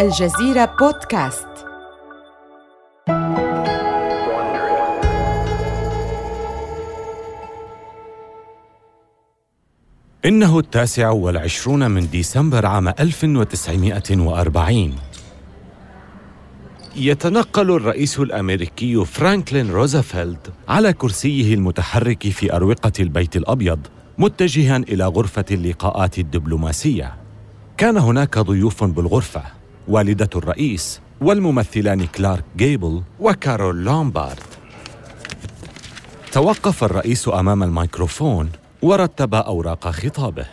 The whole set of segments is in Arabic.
الجزيرة بودكاست. إنه التاسع والعشرون من ديسمبر عام 1940 يتنقل الرئيس الأمريكي فرانكلين روزفلت على كرسيه المتحرك في أروقة البيت الأبيض متجها إلى غرفة اللقاءات الدبلوماسية. كان هناك ضيوف بالغرفة. والدة الرئيس والممثلان كلارك جيبل وكارول لومبارد. توقف الرئيس أمام الميكروفون ورتب أوراق خطابه.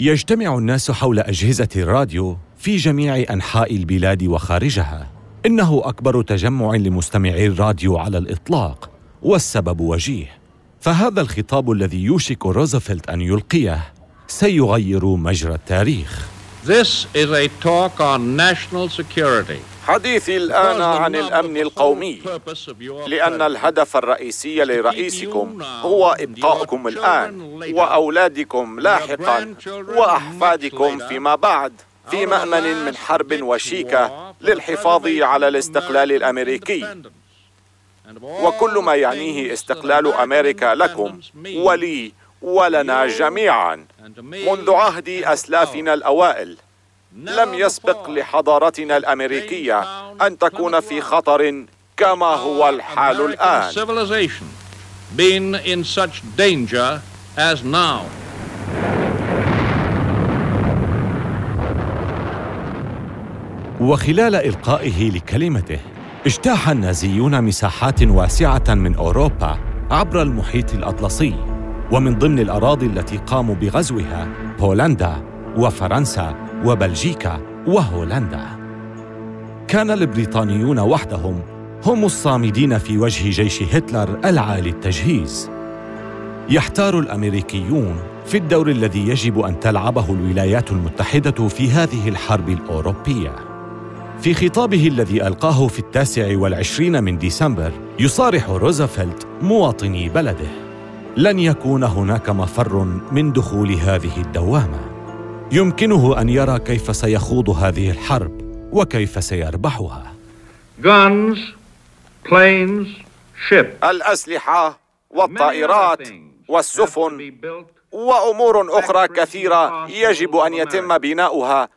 يجتمع الناس حول أجهزة الراديو في جميع أنحاء البلاد وخارجها. إنه أكبر تجمع لمستمعي الراديو على الإطلاق والسبب وجيه. فهذا الخطاب الذي يوشك روزفلت أن يلقيه سيغير مجرى التاريخ. This is a talk on national security. حديثي الآن عن الأمن القومي. لأن الهدف الرئيسي لرئيسكم هو إبقاؤكم الآن وأولادكم لاحقا وأحفادكم فيما بعد في مأمن من حرب وشيكة للحفاظ على الاستقلال الأمريكي. وكل ما يعنيه استقلال أمريكا لكم ولي ولنا جميعا. منذ عهد أسلافنا الأوائل لم يسبق لحضارتنا الأمريكية أن تكون في خطر كما هو الحال الآن. Civilization been in such danger as now. وخلال إلقائه لكلمته اجتاح النازيون مساحات واسعة من أوروبا عبر المحيط الأطلسي. ومن ضمن الأراضي التي قاموا بغزوها بولندا وفرنسا وبلجيكا وهولندا. كان البريطانيون وحدهم هم الصامدين في وجه جيش هتلر العالي التجهيز. يحتار الأمريكيون في الدور الذي يجب أن تلعبه الولايات المتحدة في هذه الحرب الأوروبية. في خطابه الذي ألقاه في التاسع والعشرين من ديسمبر يصارح روزفلت مواطني بلده. لن يكون هناك مفر من دخول هذه الدوامة. يمكنه أن يرى كيف سيخوض هذه الحرب وكيف سيربحها. Guns, planes, ships. الأسلحة والطائرات والسفن وأمور أخرى كثيرة يجب أن يتم بناؤها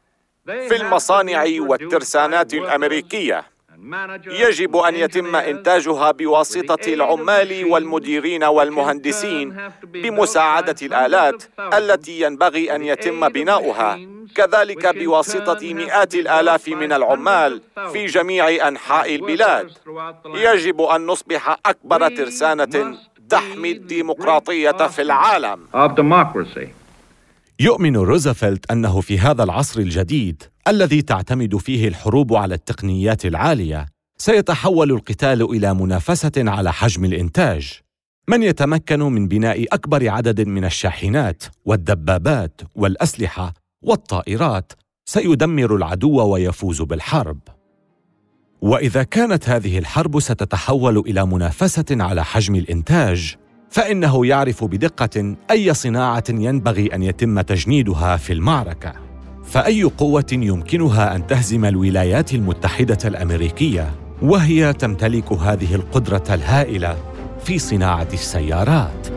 في المصانع والترسانات الأمريكية. يجب أن يتم إنتاجها بواسطة العمال والمديرين والمهندسين بمساعدة الآلات التي ينبغي أن يتم بناؤها. كذلك بواسطة مئات الآلاف من العمال في جميع أنحاء البلاد. يجب أن نصبح أكبر ترسانة تحمي الديمقراطية في العالم. يؤمن روزفلت أنه في هذا العصر الجديد الذي تعتمد فيه الحروب على التقنيات العالية سيتحول القتال إلى منافسة على حجم الإنتاج. من يتمكن من بناء أكبر عدد من الشاحنات والدبابات والأسلحة والطائرات سيدمر العدو ويفوز بالحرب. وإذا كانت هذه الحرب ستتحول إلى منافسة على حجم الإنتاج فإنه يعرف بدقة أي صناعة ينبغي أن يتم تجنيدها في المعركة. فأي قوة يمكنها أن تهزم الولايات المتحدة الأمريكية وهي تمتلك هذه القدرة الهائلة في صناعة السيارات.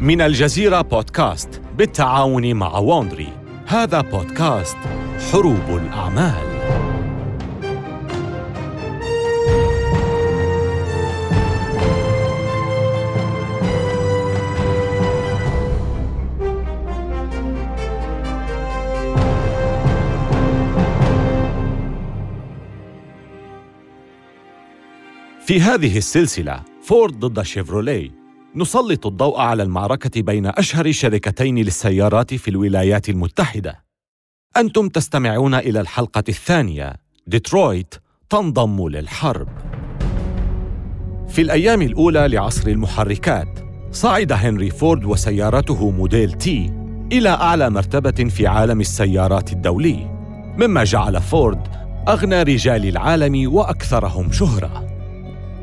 من الجزيرة بودكاست بالتعاون مع ووندري هذا بودكاست حروب الأعمال. في هذه السلسلة فورد ضد شيفروليه نسلط الضوء على المعركة بين أشهر شركتين للسيارات في الولايات المتحدة. أنتم تستمعون إلى الحلقة الثانية. ديترويت تنضم للحرب. في الأيام الأولى لعصر المحركات صعد هنري فورد وسيارته Model T إلى أعلى مرتبة في عالم السيارات الدولي مما جعل فورد أغنى رجال العالم وأكثرهم شهرة.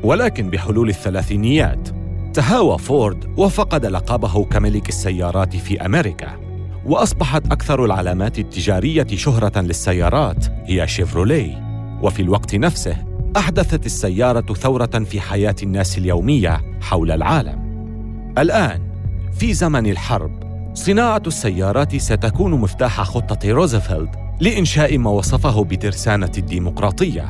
ولكن بحلول الثلاثينيات تهاوى فورد وفقد لقبه كملك السيارات في أمريكا وأصبحت أكثر العلامات التجارية شهرة للسيارات هي شيفروليه. وفي الوقت نفسه أحدثت السيارة ثورة في حياة الناس اليومية حول العالم. الآن في زمن الحرب صناعة السيارات ستكون مفتاح خطة روزفلت لإنشاء ما وصفه بترسانة الديمقراطية.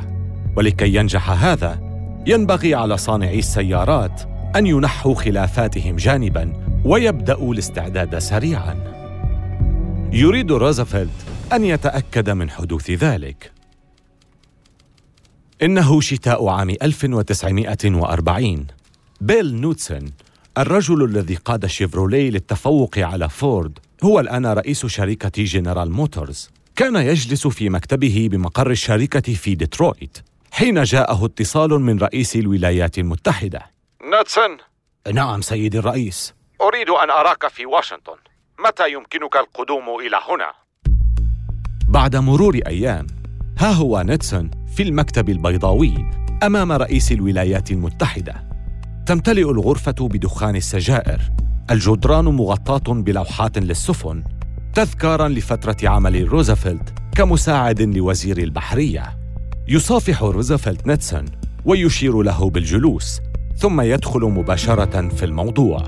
ولكي ينجح هذا ينبغي على صانعي السيارات أن ينحوا خلافاتهم جانباً ويبدأوا الاستعداد سريعاً. يريد روزفلت أن يتأكد من حدوث ذلك. إنه شتاء عام 1940 بيل نوتسون الرجل الذي قاد شيفروليه للتفوق على فورد هو الآن رئيس شركة جنرال موتورز. كان يجلس في مكتبه بمقر الشركة في ديترويت. حين جاءه اتصال من رئيس الولايات المتحدة. نوتسون نعم سيدي الرئيس. أريد أن أراك في واشنطن. متى يمكنك القدوم إلى هنا؟ بعد مرور أيام ها هو نوتسون في المكتب البيضاوي أمام رئيس الولايات المتحدة. تمتلئ الغرفة بدخان السجائر. الجدران مغطاة بلوحات للسفن تذكارا لفترة عمل روزفلت كمساعد لوزير البحرية. يصافح روزفلت نوتسون ويشير له بالجلوس ثم يدخل مباشرة في الموضوع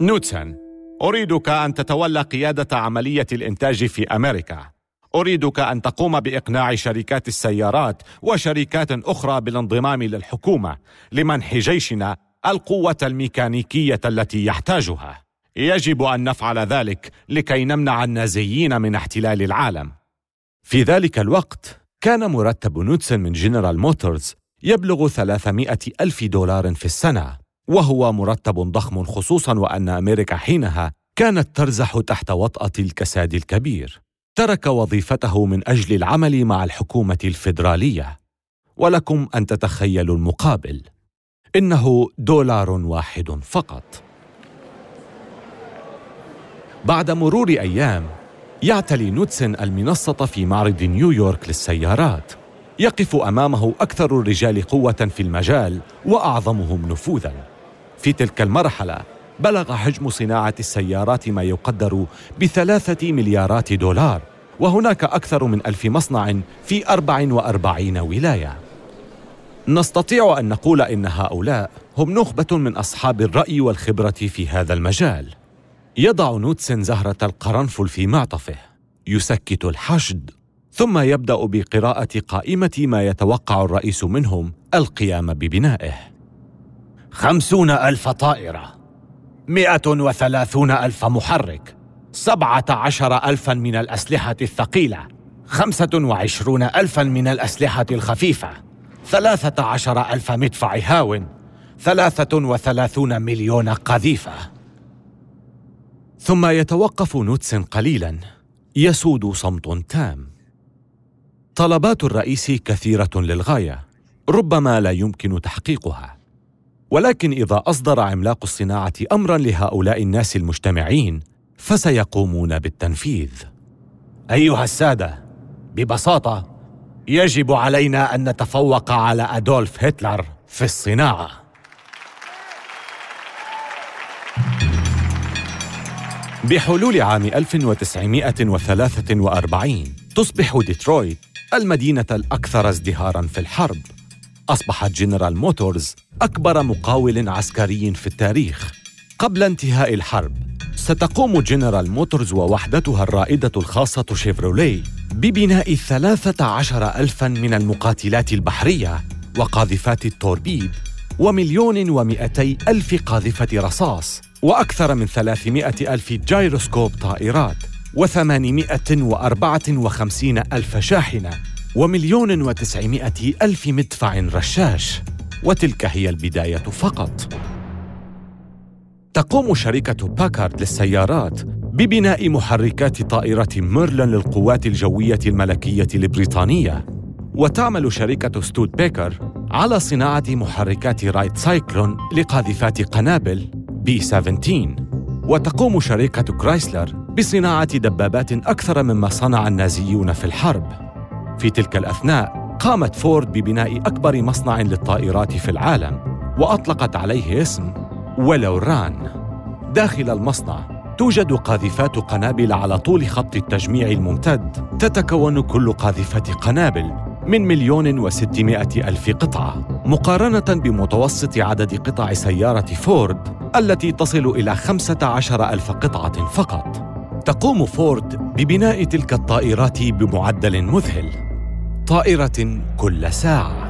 نوتسون أريدك أن تتولى قيادة عملية الإنتاج في أمريكا أريدك أن تقوم بإقناع شركات السيارات وشركات أخرى بالانضمام للحكومة لمنح جيشنا القوة الميكانيكية التي يحتاجها. يجب أن نفعل ذلك لكي نمنع النازيين من احتلال العالم. في ذلك الوقت كان مرتب نوتسون من جنرال موتورز يبلغ 300 ألف دولار في السنة وهو مرتب ضخم خصوصا وأن أمريكا حينها كانت ترزح تحت وطأة الكساد الكبير. ترك وظيفته من أجل العمل مع الحكومة الفيدرالية. ولكم أن تتخيلوا المقابل. إنه دولار واحد فقط. بعد مرور أيام يعتلي نوتسن المنصة في معرض نيويورك للسيارات. يقف أمامه أكثر الرجال قوة في المجال وأعظمهم نفوذا. في تلك المرحلة بلغ حجم صناعة السيارات ما يقدر بثلاثة مليارات دولار وهناك أكثر من ألف مصنع في 44 ولاية. نستطيع أن نقول إن هؤلاء هم نخبة من أصحاب الرأي والخبرة في هذا المجال. يضع نوتسن زهرة القرنفل في معطفه يسكت الحشد ثم يبدأ بقراءة قائمة ما يتوقع الرئيس منهم القيام ببنائه. خمسون ألف طائرة مئة وثلاثون ألف محرك سبعة عشر ألفا من الأسلحة الثقيلة خمسة وعشرون ألفا من الأسلحة الخفيفة ثلاثة عشر ألف مدفع هاو ثلاثة وثلاثون مليون قذيفة. ثم يتوقف نوتسن قليلا. يسود صمت تام. طلبات الرئيس كثيرة للغاية ربما لا يمكن تحقيقها. ولكن إذا أصدر عملاق الصناعة امرا لهؤلاء الناس المجتمعين فسيقومون بالتنفيذ. أيها السادة ببساطة يجب علينا أن نتفوق على أدولف هتلر في الصناعة. بحلول عام 1943 تصبح ديترويت المدينة الأكثر ازدهارا في الحرب. أصبحت جنرال موتورز أكبر مقاول عسكري في التاريخ. قبل انتهاء الحرب ستقوم جنرال موتورز ووحدتها الرائدة الخاصة شيفروليه ببناء ثلاثة عشر ألفا من المقاتلات البحرية وقاذفات التوربيد ومليون ومئتي ألف قاذفة رصاص. وأكثر من ثلاثمائة ألف جايروسكوب طائرات وثمانمائة وأربعة وخمسين ألف شاحنة ومليون وتسعمائة ألف مدفع رشاش. وتلك هي البداية فقط. تقوم شركة باكارد للسيارات ببناء محركات طائرة ميرلين للقوات الجوية الملكية البريطانية وتعمل شركة ستود بيكر على صناعة محركات رايت سايكلون لقاذفات قنابل B 17 وتقوم شركة كرايسلر بصناعة دبابات أكثر مما صنع النازيون في الحرب. في تلك الأثناء قامت فورد ببناء أكبر مصنع للطائرات في العالم وأطلقت عليه اسم ولوران. داخل المصنع توجد قاذفات قنابل على طول خط التجميع الممتد تتكون كل قاذفة قنابل من مليون وستمائة ألف قطعة. مقارنة بمتوسط عدد قطع سيارة فورد التي تصل إلى خمسة عشر ألف قطعة فقط. تقوم فورد ببناء تلك الطائرات بمعدل مذهل. طائرة كل ساعة.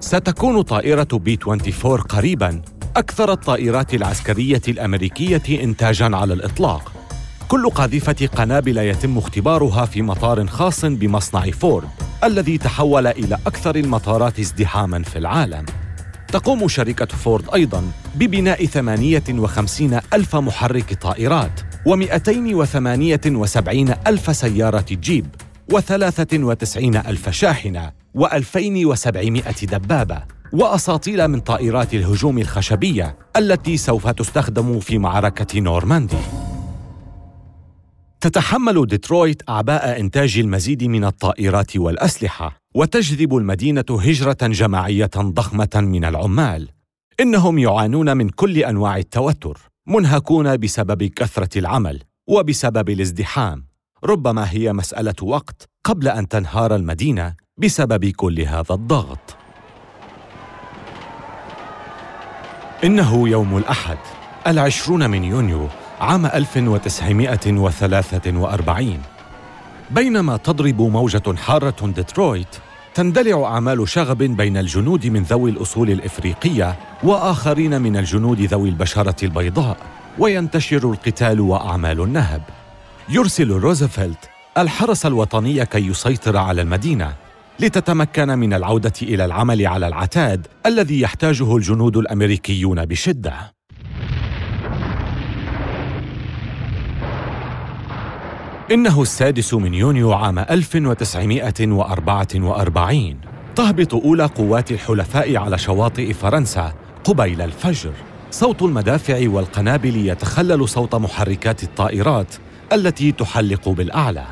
ستكون طائرة بي 24 قريباً. أكثر الطائرات العسكرية الأمريكية إنتاجاً على الإطلاق. كل قاذفة قنابل يتم اختبارها في مطار خاص بمصنع فورد الذي تحول إلى أكثر المطارات ازدحاماً في العالم. تقوم شركة فورد أيضاً ببناء 58 ألف محرك طائرات و278 ألف سيارة جيب و93 ألف شاحنة و2700 دبابة. وأساطيل من طائرات الهجوم الخشبية التي سوف تستخدم في معركة نورماندي. تتحمل ديترويت أعباء إنتاج المزيد من الطائرات والأسلحة وتجذب المدينة هجرة جماعية ضخمة من العمال. إنهم يعانون من كل أنواع التوتر منهكون بسبب كثرة العمل وبسبب الازدحام. ربما هي مسألة وقت قبل أن تنهار المدينة بسبب كل هذا الضغط. إنه يوم الأحد العشرون من يونيو عام 1943 بينما تضرب موجة حارة ديترويت تندلع أعمال شغب بين الجنود من ذوي الأصول الإفريقية وآخرين من الجنود ذوي البشرة البيضاء وينتشر القتال وأعمال النهب. يرسل روزفلت الحرس الوطني كي يسيطر على المدينة لتتمكن من العودة إلى العمل على العتاد الذي يحتاجه الجنود الأمريكيون بشدة. إنه السادس من يونيو عام 1944 تهبط أولى قوات الحلفاء على شواطئ فرنسا قبيل الفجر. صوت المدافع والقنابل يتخلل صوت محركات الطائرات التي تحلق بالأعلى.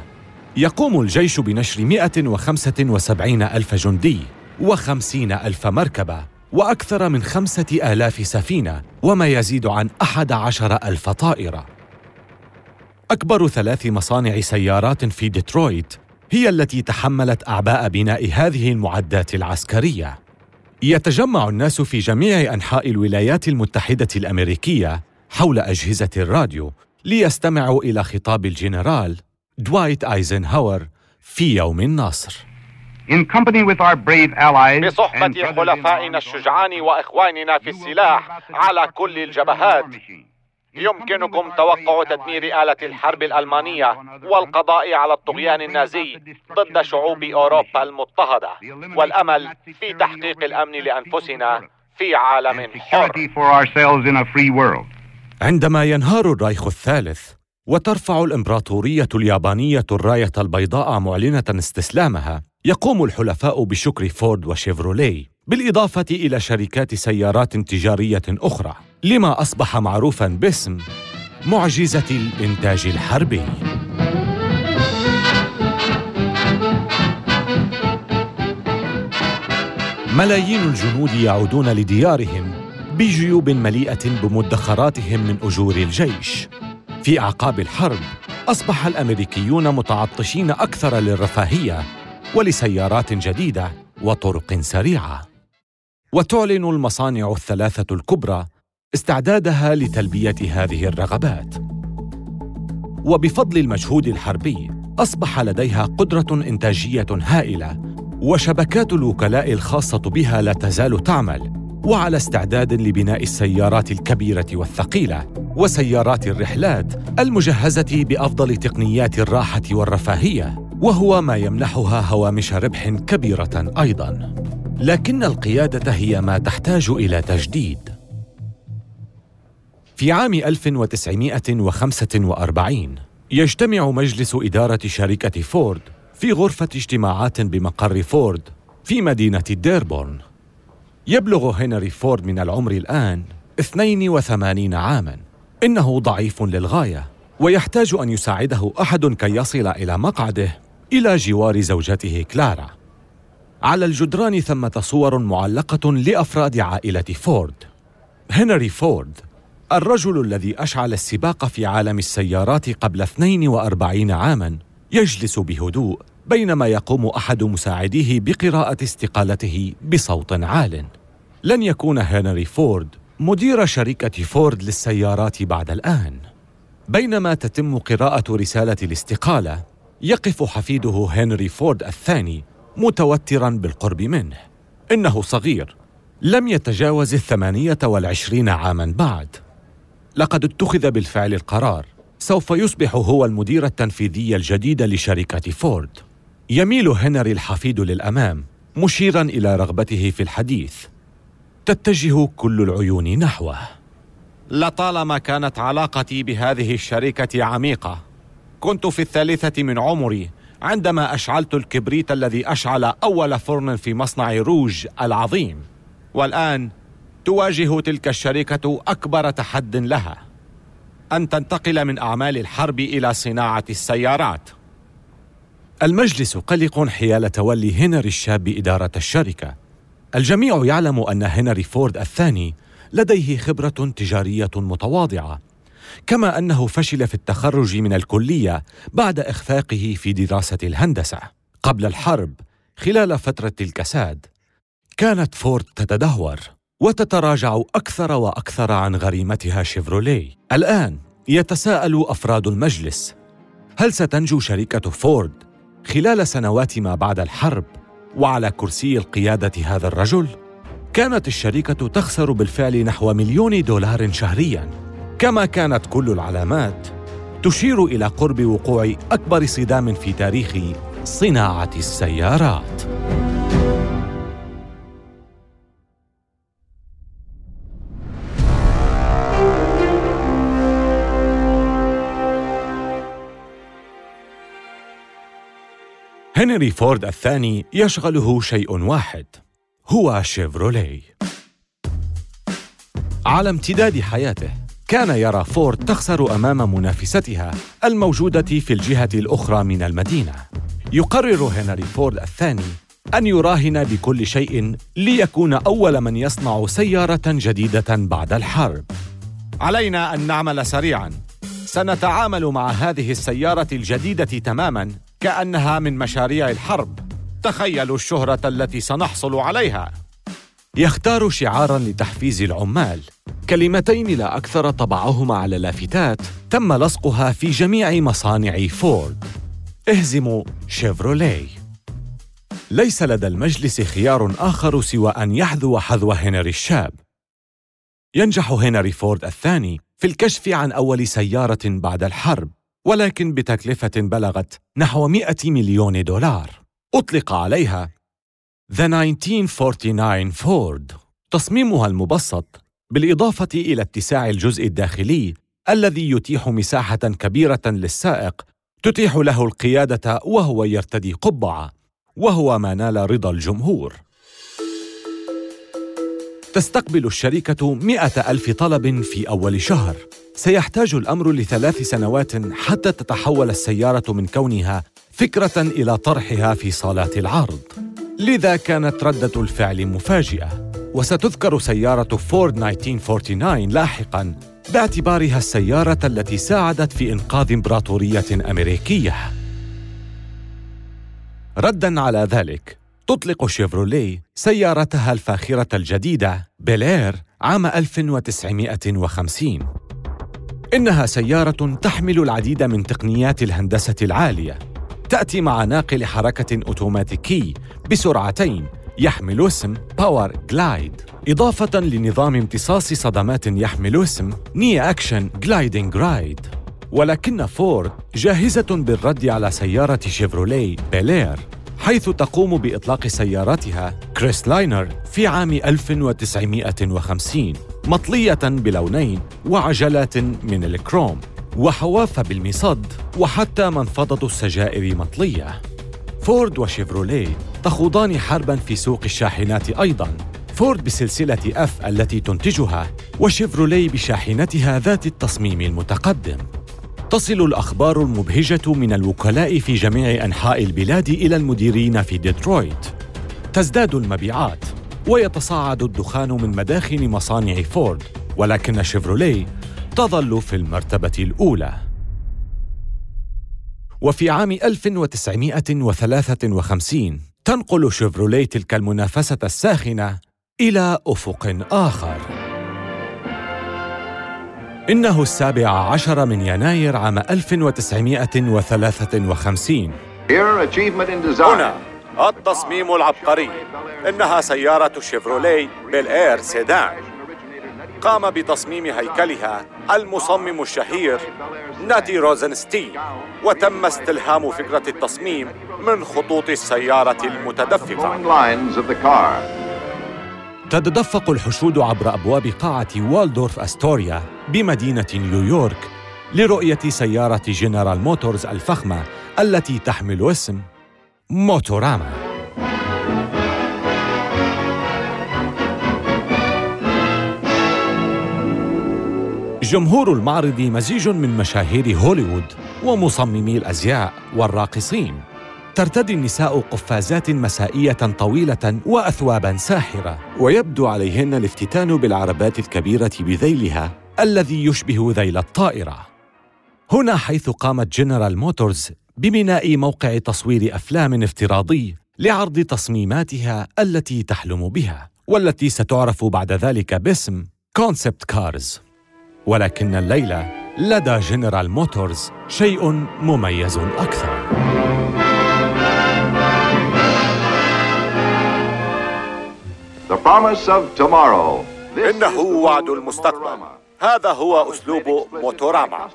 يقوم الجيش بنشر 175 ألف جندي وخمسين ألف مركبة وأكثر من خمسة آلاف سفينة وما يزيد عن أحد عشر ألف طائرة. أكبر ثلاث مصانع سيارات في ديترويت هي التي تحملت أعباء بناء هذه المعدات العسكرية. يتجمع الناس في جميع أنحاء الولايات المتحدة الأمريكية حول أجهزة الراديو ليستمعوا إلى خطاب الجنرال دوايت أيزنهاور في يوم النصر. بصحبة حلفائنا الشجعان وإخواننا في السلاح على كل الجبهات. يمكنكم توقع تدمير آلة الحرب الألمانية والقضاء على الطغيان النازي ضد شعوب أوروبا المضطهدة والأمل في تحقيق الأمن لأنفسنا في عالم حر. عندما ينهار الرايخ الثالث وترفع الإمبراطورية اليابانية الراية البيضاء معلنة استسلامها يقوم الحلفاء بشكر فورد وشيفروليه. بالإضافة إلى شركات سيارات تجارية أخرى لما أصبح معروفا باسم معجزة الإنتاج الحربي. ملايين الجنود يعودون لديارهم بجيوب مليئة بمدخراتهم من أجور الجيش. في أعقاب الحرب أصبح الأمريكيون متعطشين أكثر للرفاهية ولسيارات جديدة وطرق سريعة. وتعلن المصانع الثلاثة الكبرى استعدادها لتلبية هذه الرغبات. وبفضل المجهود الحربي أصبح لديها قدرة إنتاجية هائلة وشبكات الوكلاء الخاصة بها لا تزال تعمل وعلى استعداد لبناء السيارات الكبيرة والثقيلة وسيارات الرحلات المجهزة بأفضل تقنيات الراحة والرفاهية وهو ما يمنحها هوامش ربح كبيرة أيضا. لكن القيادة هي ما تحتاج إلى تجديد. في عام 1945 يجتمع مجلس إدارة شركة فورد في غرفة اجتماعات بمقر فورد في مدينة ديربورن. يبلغ هنري فورد من العمر الآن 82 عاماً. إنه ضعيف للغاية ويحتاج أن يساعده أحد كي يصل إلى مقعده إلى جوار زوجته كلارا. على الجدران ثمة صور معلقة لأفراد عائلة فورد. هنري فورد الرجل الذي أشعل السباق في عالم السيارات قبل 42 عاماً يجلس بهدوء بينما يقوم أحد مساعديه بقراءة استقالته بصوت عال. لن يكون هنري فورد مدير شركة فورد للسيارات بعد الآن. بينما تتم قراءة رسالة الاستقالة يقف حفيده هنري فورد الثاني متوترا بالقرب منه. إنه صغير. لم يتجاوز الثمانية والعشرين عاما بعد. لقد اتخذ بالفعل القرار. سوف يصبح هو المدير التنفيذي الجديد لشركة فورد. يميل هنري الحفيد للأمام مشيرا إلى رغبته في الحديث. تتجه كل العيون نحوه. لطالما كانت علاقتي بهذه الشركة عميقة كنت في الثالثة من عمري. عندما أشعلت الكبريت الذي أشعل أول فرن في مصنع روج العظيم. والآن تواجه تلك الشركة أكبر تحد لها. أن تنتقل من أعمال الحرب إلى صناعة السيارات. المجلس قلق حيال تولي هنري الشاب إدارة الشركة. الجميع يعلم أن هنري فورد الثاني لديه خبرة تجارية متواضعة. كما أنه فشل في التخرج من الكلية بعد إخفاقه في دراسة الهندسة قبل الحرب خلال فترة الكساد. كانت فورد تتدهور وتتراجع أكثر وأكثر عن غريمتها شيفروليه. الآن يتساءل أفراد المجلس هل ستنجو شركة فورد خلال سنوات ما بعد الحرب وعلى كرسي القيادة هذا الرجل؟ كانت الشركة تخسر بالفعل نحو مليون دولار شهرياً. كما كانت كل العلامات تشير إلى قرب وقوع أكبر صدام في تاريخ صناعة السيارات. هنري فورد الثاني يشغله شيء واحد هو شيفروليه. على امتداد حياته كان يرى فورد تخسر أمام منافستها الموجودة في الجهة الأخرى من المدينة. يقرر هنري فورد الثاني أن يراهن بكل شيء ليكون أول من يصنع سيارة جديدة بعد الحرب. علينا أن نعمل سريعا. سنتعامل مع هذه السيارة الجديدة تماما كأنها من مشاريع الحرب. تخيلوا الشهرة التي سنحصل عليها. يختار شعارا لتحفيز العمال. كلمتين لا أكثر طبعهما على لافتات تم لصقها في جميع مصانع فورد. اهزموا شيفروليه. ليس لدى المجلس خيار آخر سوى أن يحذو حذو هنري الشاب. ينجح هنري فورد الثاني في الكشف عن أول سيارة بعد الحرب ولكن بتكلفة بلغت نحو 100 مليون دولار. أطلق عليها The 1949 فورد تصميمها المبسط بالإضافة إلى اتساع الجزء الداخلي الذي يتيح مساحة كبيرة للسائق تتيح له القيادة وهو يرتدي قبعة وهو ما نال رضا الجمهور. تستقبل الشركة مئة ألف طلب في أول شهر. سيحتاج الأمر لثلاث سنوات حتى تتحول السيارة من كونها فكرة إلى طرحها في صالات العرض. لذا كانت ردة الفعل مفاجئة. وستذكر سيارة فورد 1949 لاحقا باعتبارها السيارة التي ساعدت في إنقاذ إمبراطورية أمريكية. ردا على ذلك تطلق شيفروليه سيارتها الفاخرة الجديدة بيلير عام 1950 إنها سيارة تحمل العديد من تقنيات الهندسة العالية تأتي مع ناقل حركة أوتوماتيكي بسرعتين يحمل اسم Powerglide إضافة لنظام امتصاص صدمات يحمل اسم Knee-Action Gliding Ride ولكن فورد جاهزة بالرد على سيارة شيفروليه بيلير حيث تقوم بإطلاق سيارتها كريستلاينر في عام 1950 مطلية بلونين وعجلات من الكروم وحواف بالمصد وحتى منفضة السجائر مطلية. فورد وشيفروليه تخوضان حربا في سوق الشاحنات أيضا. فورد بسلسلة F التي تنتجها وشيفروليه بشاحنتها ذات التصميم المتقدم. تصل الأخبار المبهجة من الوكلاء في جميع أنحاء البلاد إلى المديرين في ديترويت. تزداد المبيعات ويتصاعد الدخان من مداخن مصانع فورد ولكن شيفروليه تظل في المرتبة الأولى. وفي عام 1953 تنقل شيفروليه تلك المنافسة الساخنة إلى أفق آخر. إنه السابع عشر من يناير عام 1953 هنا التصميم العبقري. إنها سيارة شيفروليه بالإير سيدان. قام بتصميم هيكلها المصمم الشهير ناتي روزنستين وتم استلهام فكرة التصميم من خطوط السيارة المتدفقة تتدفق الحشود عبر أبواب قاعة والدورف أستوريا بمدينة نيويورك لرؤية سيارة جنرال موتورز الفخمة التي تحمل اسم موتوراما. جمهور المعرض مزيج من مشاهير هوليوود ومصممي الأزياء والراقصين. ترتدي النساء قفازات مسائية طويلة واثوابا ساحرة. ويبدو عليهن الافتتان بالعربات الكبيرة بذيلها الذي يشبه ذيل الطائرة. هنا حيث قامت جنرال موتورز ببناء موقع تصوير أفلام افتراضي لعرض تصميماتها التي تحلم بها والتي ستعرف بعد ذلك باسم concept cars ولكن الليلة لدى جنرال موتورز شيء مميز أكثر. إنه وعد المستقبل. هذا هو أسلوب موتوراما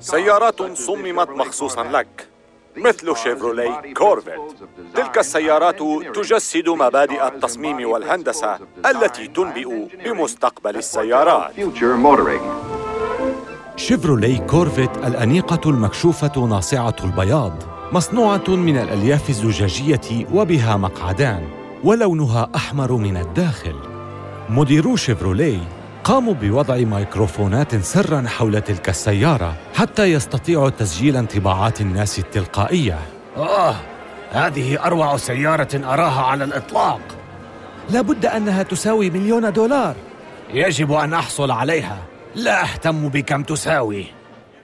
سيارات صممت مخصوصا لك. مثل شيفرولي كورفيت تلك السيارات تجسد مبادئ التصميم والهندسة التي تنبئ بمستقبل السيارات. شيفرولي كورفيت الأنيقة المكشوفة ناصعة البياض مصنوعة من الألياف الزجاجية وبها مقعدان ولونها أحمر من الداخل. مديرو شيفرولي قاموا بوضع ميكروفونات سرا حول تلك السيارة حتى يستطيعوا تسجيل انطباعات الناس التلقائية. آه هذه أروع سيارة أراها على الإطلاق. لابد أنها تساوي مليون دولار. يجب أن أحصل عليها. لا أهتم بكم تساوي؟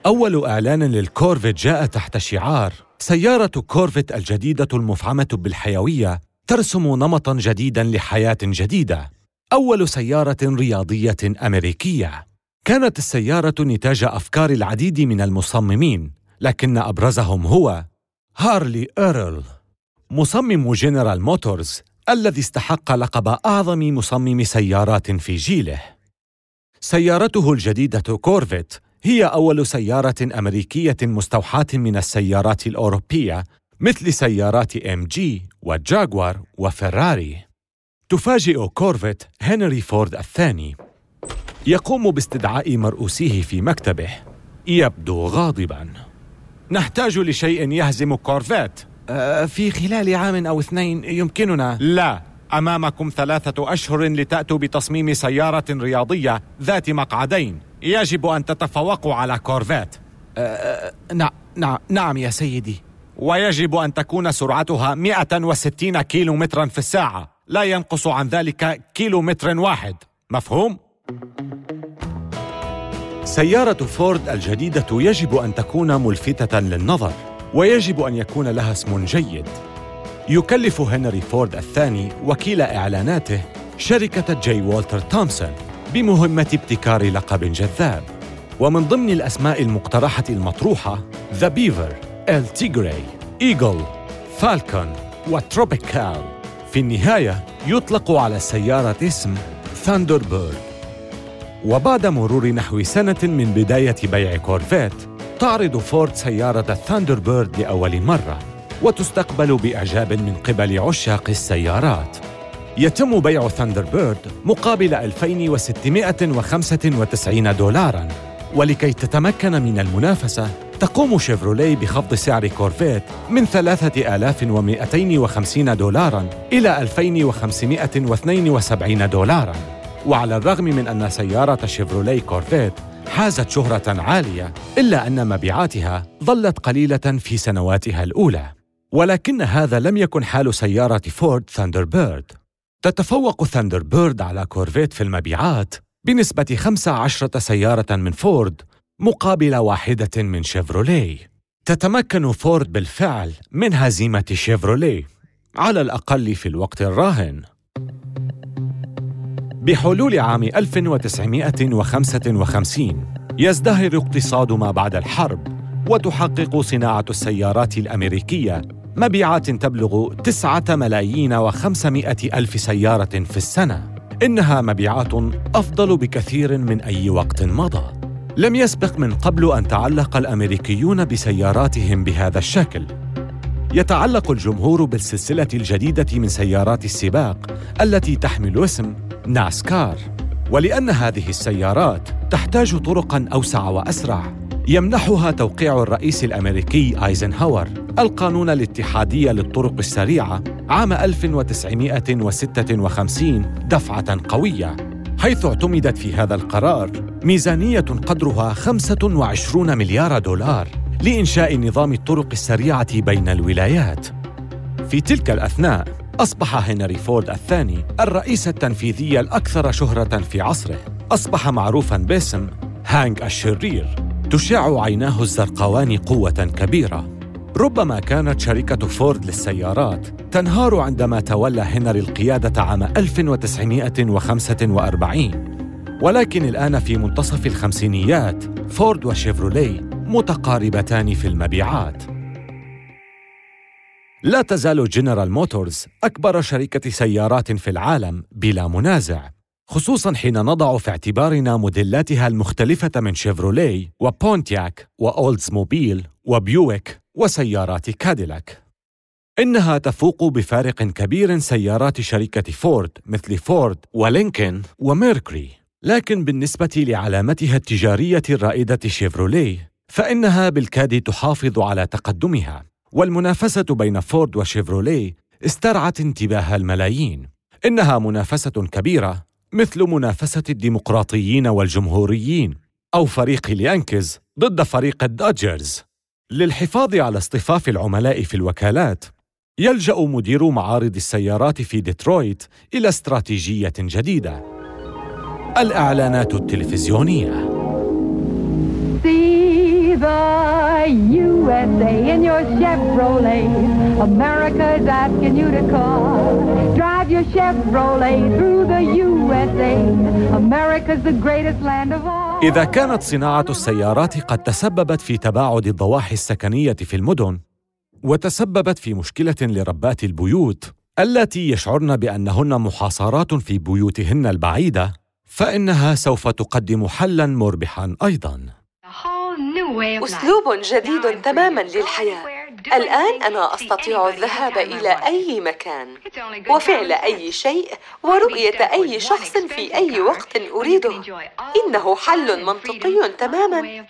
أول إعلان للكورفيت جاء تحت شعار سيارة كورفيت الجديدة المفعمة بالحيوية ترسم نمطا جديدا لحياة جديدة. أول سيارة رياضية أمريكية. كانت السيارة نتاج أفكار العديد من المصممين لكن أبرزهم هو هارلي إيرل مصمم جنرال موتورز الذي استحق لقب أعظم مصمم سيارات في جيله. سيارته الجديدة كورفيت هي أول سيارة أمريكية مستوحاة من السيارات الأوروبية مثل سيارات إم جي وجاكوار وفراري. تفاجئ كورفيت هنري فورد الثاني. يقوم باستدعاء مرؤوسيه في مكتبه. يبدو غاضبا. نحتاج لشيء يهزم كورفيت. أه في خلال عام أو اثنين يمكننا؟ لا. أمامكم ثلاثة أشهر لتأتوا بتصميم سيارة رياضية ذات مقعدين. يجب أن تتفوقوا على كورفيت. أه نعم نعم نعم يا سيدي. ويجب أن تكون سرعتها 160 كيلو مترا في الساعة. لا ينقص عن ذلك كيلو متر واحد. مفهوم؟ سيارة فورد الجديدة يجب أن تكون ملفتة للنظر ويجب أن يكون لها اسم جيد. يكلف هنري فورد الثاني وكيل إعلاناته شركة جي والتر تومسون بمهمة ابتكار لقب جذاب. ومن ضمن الأسماء المقترحة المطروحة ذا بيفر ال تيغري إيجل فالكون وتروبيكال في النهاية يطلق على السيارة اسم ثاندر بيرد وبعد مرور نحو سنة من بداية بيع كورفيت تعرض فورد سيارة ثاندر بيرد لأول مرة. وتستقبل بإعجاب من قبل عشاق السيارات. يتم بيع ثاندر بيرد مقابل 2695 دولارا. ولكي تتمكن من المنافسة تقوم شيفروليه بخفض سعر كورفيت من 3250 دولارا إلى 2572 دولارا. وعلى الرغم من أن سيارة شيفروليه كورفيت حازت شهرة عالية إلا أن مبيعاتها ظلت قليلة في سنواتها الأولى. ولكن هذا لم يكن حال سيارة فورد ثاندربيرد. تتفوق ثاندربيرد على كورفيت في المبيعات بنسبة 15 سيارة من فورد مقابل واحدة من شيفروليه. تتمكن فورد بالفعل من هزيمة شيفروليه على الأقل في الوقت الراهن. بحلول عام 1955 يزدهر اقتصاد ما بعد الحرب وتحقق صناعة السيارات الأمريكية مبيعات تبلغ تسعة ملايين وخمسمائة ألف سيارة في السنة. إنها مبيعات أفضل بكثير من أي وقت مضى. لم يسبق من قبل أن تعلق الأمريكيون بسياراتهم بهذا الشكل. يتعلق الجمهور بالسلسلة الجديدة من سيارات السباق التي تحمل اسم ناسكار. ولأن هذه السيارات تحتاج طرقا أوسع وأسرع. يمنحها توقيع الرئيس الأمريكي آيزنهاور القانون الاتحادي للطرق السريعة عام 1956 دفعة قوية حيث اعتمدت في هذا القرار ميزانية قدرها 25 مليار دولار لإنشاء نظام الطرق السريعة بين الولايات. في تلك الأثناء أصبح هنري فورد الثاني الرئيس التنفيذي الأكثر شهرة في عصره. أصبح معروفاً باسم هانك الشرير. تشع عيناه الزرقاوان قوة كبيرة. ربما كانت شركة فورد للسيارات تنهار عندما تولى هنري القيادة عام 1945 ولكن الآن في منتصف الخمسينيات فورد وشيفروليه متقاربتان في المبيعات. لا تزال جنرال موتورز أكبر شركة سيارات في العالم بلا منازع. خصوصا حين نضع في اعتبارنا موديلاتها المختلفة من شيفروليه وبونتياك وأولدزموبيل وبيويك وسيارات كاديلاك. إنها تفوق بفارق كبير سيارات شركة فورد مثل فورد ولينكن وميركوري. لكن بالنسبة لعلامتها التجارية الرائدة شيفروليه فإنها بالكاد تحافظ على تقدمها. والمنافسة بين فورد وشيفروليه استرعت انتباه الملايين. إنها منافسة كبيرة مثل منافسة الديمقراطيين والجمهوريين أو فريق اليانكيز ضد فريق الدوجرز للحفاظ على اصطفاف العملاء في الوكالات يلجأ مدير معارض السيارات في ديترويت إلى استراتيجية جديدة الإعلانات التلفزيونية USA in your Chevrolet. America is asking you to call. Drive your Chevrolet through the USA. America's the greatest land of all. إذا كانت صناعة السيارات قد تسببت في تباعد الضواحي السكنية في المدن، وتسببت في مشكلة لربات البيوت التي يشعرن بأنهن محاصرات في بيوتهن البعيدة، فإنها سوف تقدم حلاً مربحاً أيضاً. أسلوب جديد تماما للحياة الآن أنا أستطيع الذهاب إلى أي مكان. وفعل أي شيء ورؤية أي شخص في أي وقت أريده. إنه حل منطقي تماما.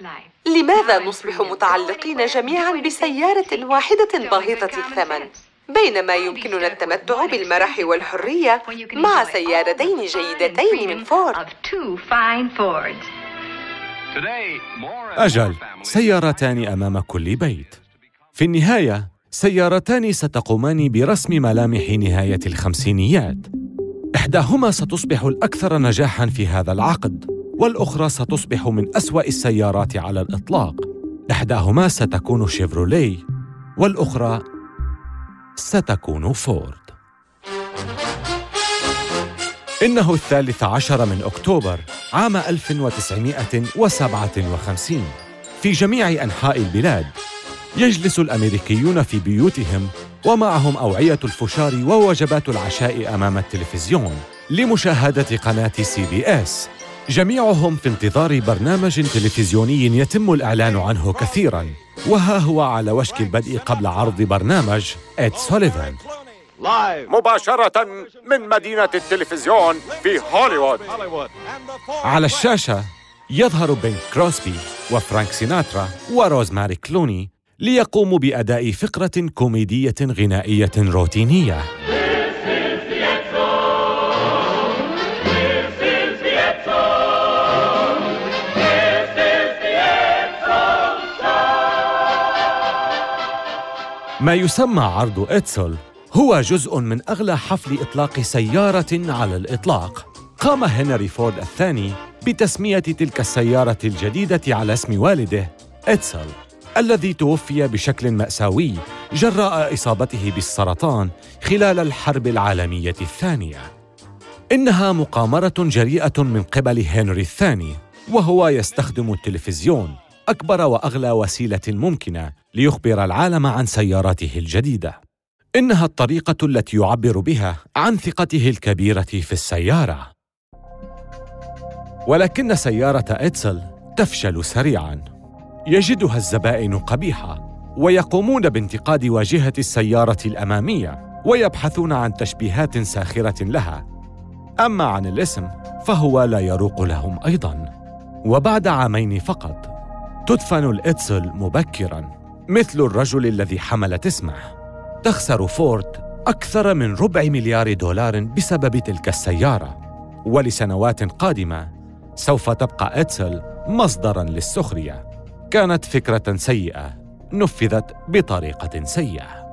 لماذا نصبح متعلقين جميعا بسيارة واحدة باهظة الثمن. بينما يمكننا التمتع بالمرح والحرية مع سيارتين جيدتين من فورد. أجل. سيارتان أمام كل بيت. في النهاية سيارتان ستقومان برسم ملامح نهاية الخمسينيات. إحداهما ستصبح الأكثر نجاحاً في هذا العقد والأخرى ستصبح من أسوأ السيارات على الإطلاق. إحداهما ستكون شيفروليه والأخرى ستكون فورد. إنه الثالث عشر من أكتوبر عام 1957 في جميع أنحاء البلاد يجلس الأمريكيون في بيوتهم ومعهم أوعية الفشار ووجبات العشاء أمام التلفزيون لمشاهدة قناة سي بي إس. جميعهم في انتظار برنامج تلفزيوني يتم الإعلان عنه كثيراً. وها هو على وشك البدء قبل عرض برنامج إد سوليفان. مباشرة من مدينة التلفزيون في هوليوود. على الشاشة يظهر بينغ كروسبي وفرانك سيناترا وروزماري كلوني ليقوموا بأداء فقرة كوميدية غنائية روتينية. ما يسمى عرض إتسل هو جزء من أغلى حفل إطلاق سيارة على الإطلاق. قام هنري فورد الثاني بتسمية تلك السيارة الجديدة على اسم والده إتسل. الذي توفي بشكل مأساوي جراء إصابته بالسرطان خلال الحرب العالمية الثانية. إنها مقامرة جريئة من قبل هنري الثاني، وهو يستخدم التلفزيون أكبر وأغلى وسيلة ممكنة ليخبر العالم عن سيارته الجديدة. إنها الطريقة التي يعبر بها عن ثقته الكبيرة في السيارة. ولكن سيارة إتسل تفشل سريعاً. يجدها الزبائن قبيحة ويقومون بانتقاد واجهة السيارة الأمامية ويبحثون عن تشبيهات ساخرة لها. أما عن الاسم فهو لا يروق لهم أيضاً. وبعد عامين فقط تدفن الإتسل مبكراً مثل الرجل الذي حملت اسمه. تخسر فورد أكثر من ربع مليار دولار بسبب تلك السيارة ولسنوات قادمة سوف تبقى إتسل مصدراً للسخرية كانت فكرة سيئة نفذت بطريقة سيئة.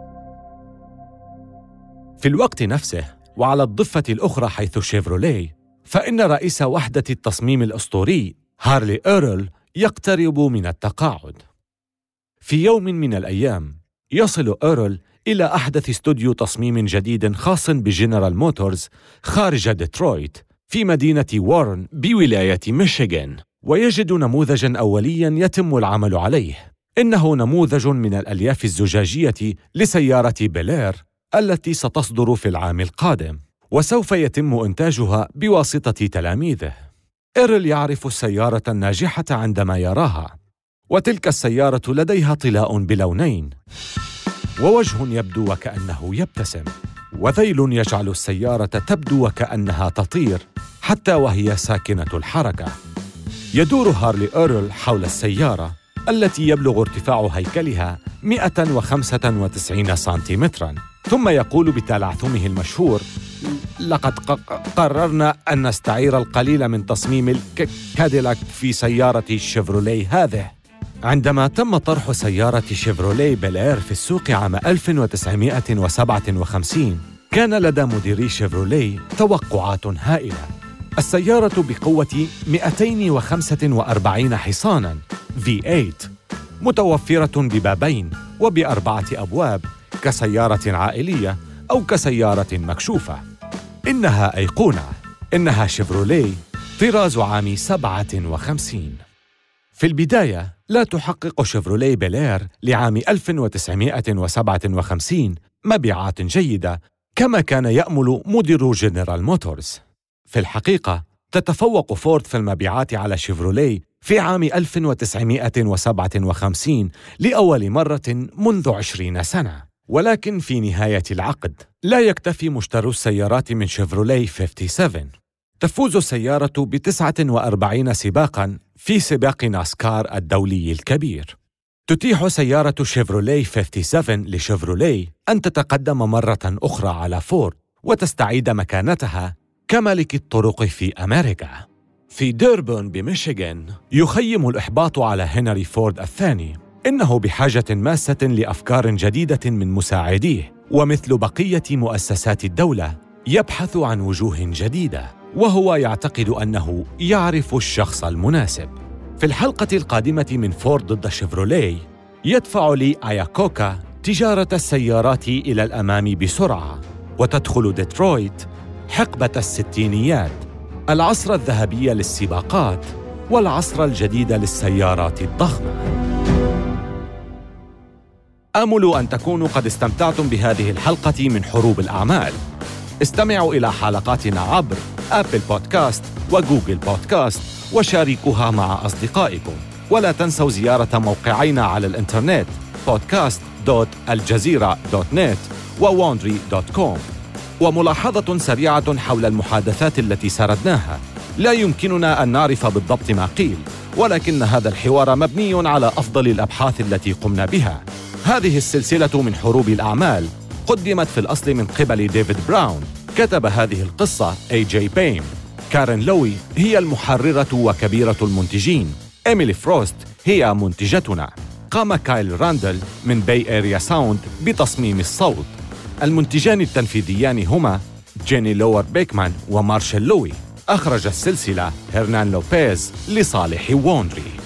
في الوقت نفسه وعلى الضفة الأخرى حيث شيفروليه فإن رئيس وحدة التصميم الأسطوري هارلي إيرل يقترب من التقاعد. في يوم من الأيام يصل إيرل إلى أحدث استوديو تصميم جديد خاص بجنرال موتورز خارج ديترويت في مدينة وارن بولاية ميشيغان ويجد نموذجا أوليا يتم العمل عليه. إنه نموذج من الألياف الزجاجية لسيارة بيلير التي ستصدر في العام القادم وسوف يتم إنتاجها بواسطة تلاميذه. إيرل يعرف السيارة الناجحة عندما يراها وتلك السيارة لديها طلاء بلونين ووجه يبدو وكأنه يبتسم وذيل يجعل السيارة تبدو وكأنها تطير حتى وهي ساكنة الحركة. يدور هارلي إيرل حول السيارة التي يبلغ ارتفاع هيكلها 195 سنتيمترا ثم يقول بتلعثمه المشهور لقد قررنا أن نستعير القليل من تصميم الكاديلاك في سيارة شيفروليه هذه. عندما تم طرح سيارة شيفروليه بيلير في السوق عام 1957 كان لدى مديري شيفروليه توقعات هائلة. السيارة بقوة 245 حصاناً V8 متوفرة ببابين وبأربعة أبواب كسيارة عائلية أو كسيارة مكشوفة. إنها أيقونة. إنها شيفروليه. طراز عام 57 في البداية لا تحقق شيفروليه بيلير لعام 1957 مبيعات جيدة كما كان يأمل مدير جنرال موتورز. في الحقيقة تتفوق فورد في المبيعات على شيفروليه في عام 1957 لأول مرة منذ عشرين سنة. ولكن في نهاية العقد لا يكتفي مشترو السيارات من شيفروليه 57 تفوز السيارة ب 49 سباقاً في سباق ناسكار الدولي الكبير. تتيح سيارة شيفروليه 57 لشيفروليه أن تتقدم مرة أخرى على فورد وتستعيد مكانتها كملك الطرق في أمريكا. في ديربون بميشيغان يخيم الإحباط على هنري فورد الثاني. إنه بحاجة ماسة لأفكار جديدة من مساعديه ومثل بقية مؤسسات الدولة يبحث عن وجوه جديدة. وهو يعتقد أنه يعرف الشخص المناسب. في الحلقة القادمة من فورد ضد شيفروليه يدفع لي آياكوكا تجارة السيارات إلى الأمام بسرعة وتدخل ديترويت حقبة الستينيات العصر الذهبي للسباقات والعصر الجديد للسيارات الضخمة. آمل أن تكونوا قد استمتعتم بهذه الحلقة من حروب الأعمال. استمعوا إلى حلقاتنا عبر آبل بودكاست وجوجل بودكاست وشاركوها مع أصدقائكم. ولا تنسوا زيارة موقعينا على الإنترنت podcast.aljazeera.net وwandry.com وملاحظة سريعة حول المحادثات التي سردناها لا يمكننا أن نعرف بالضبط ما قيل ولكن هذا الحوار مبني على أفضل الأبحاث التي قمنا بها. هذه السلسلة من حروب الأعمال قدمت في الأصل من قبل ديفيد براون. كتب هذه القصة أي جي بيم كارين لوي هي المحررة وكبيرة المنتجين. إيميلي فروست هي منتجتنا. وقام كايل راندل من Bay Area Sound بتصميم الصوت. المنتجان التنفيذيان هما جيني لور بيكمان ومارشال لوي. أخرج السلسلة هرنان لوبيز لصالح Wondery.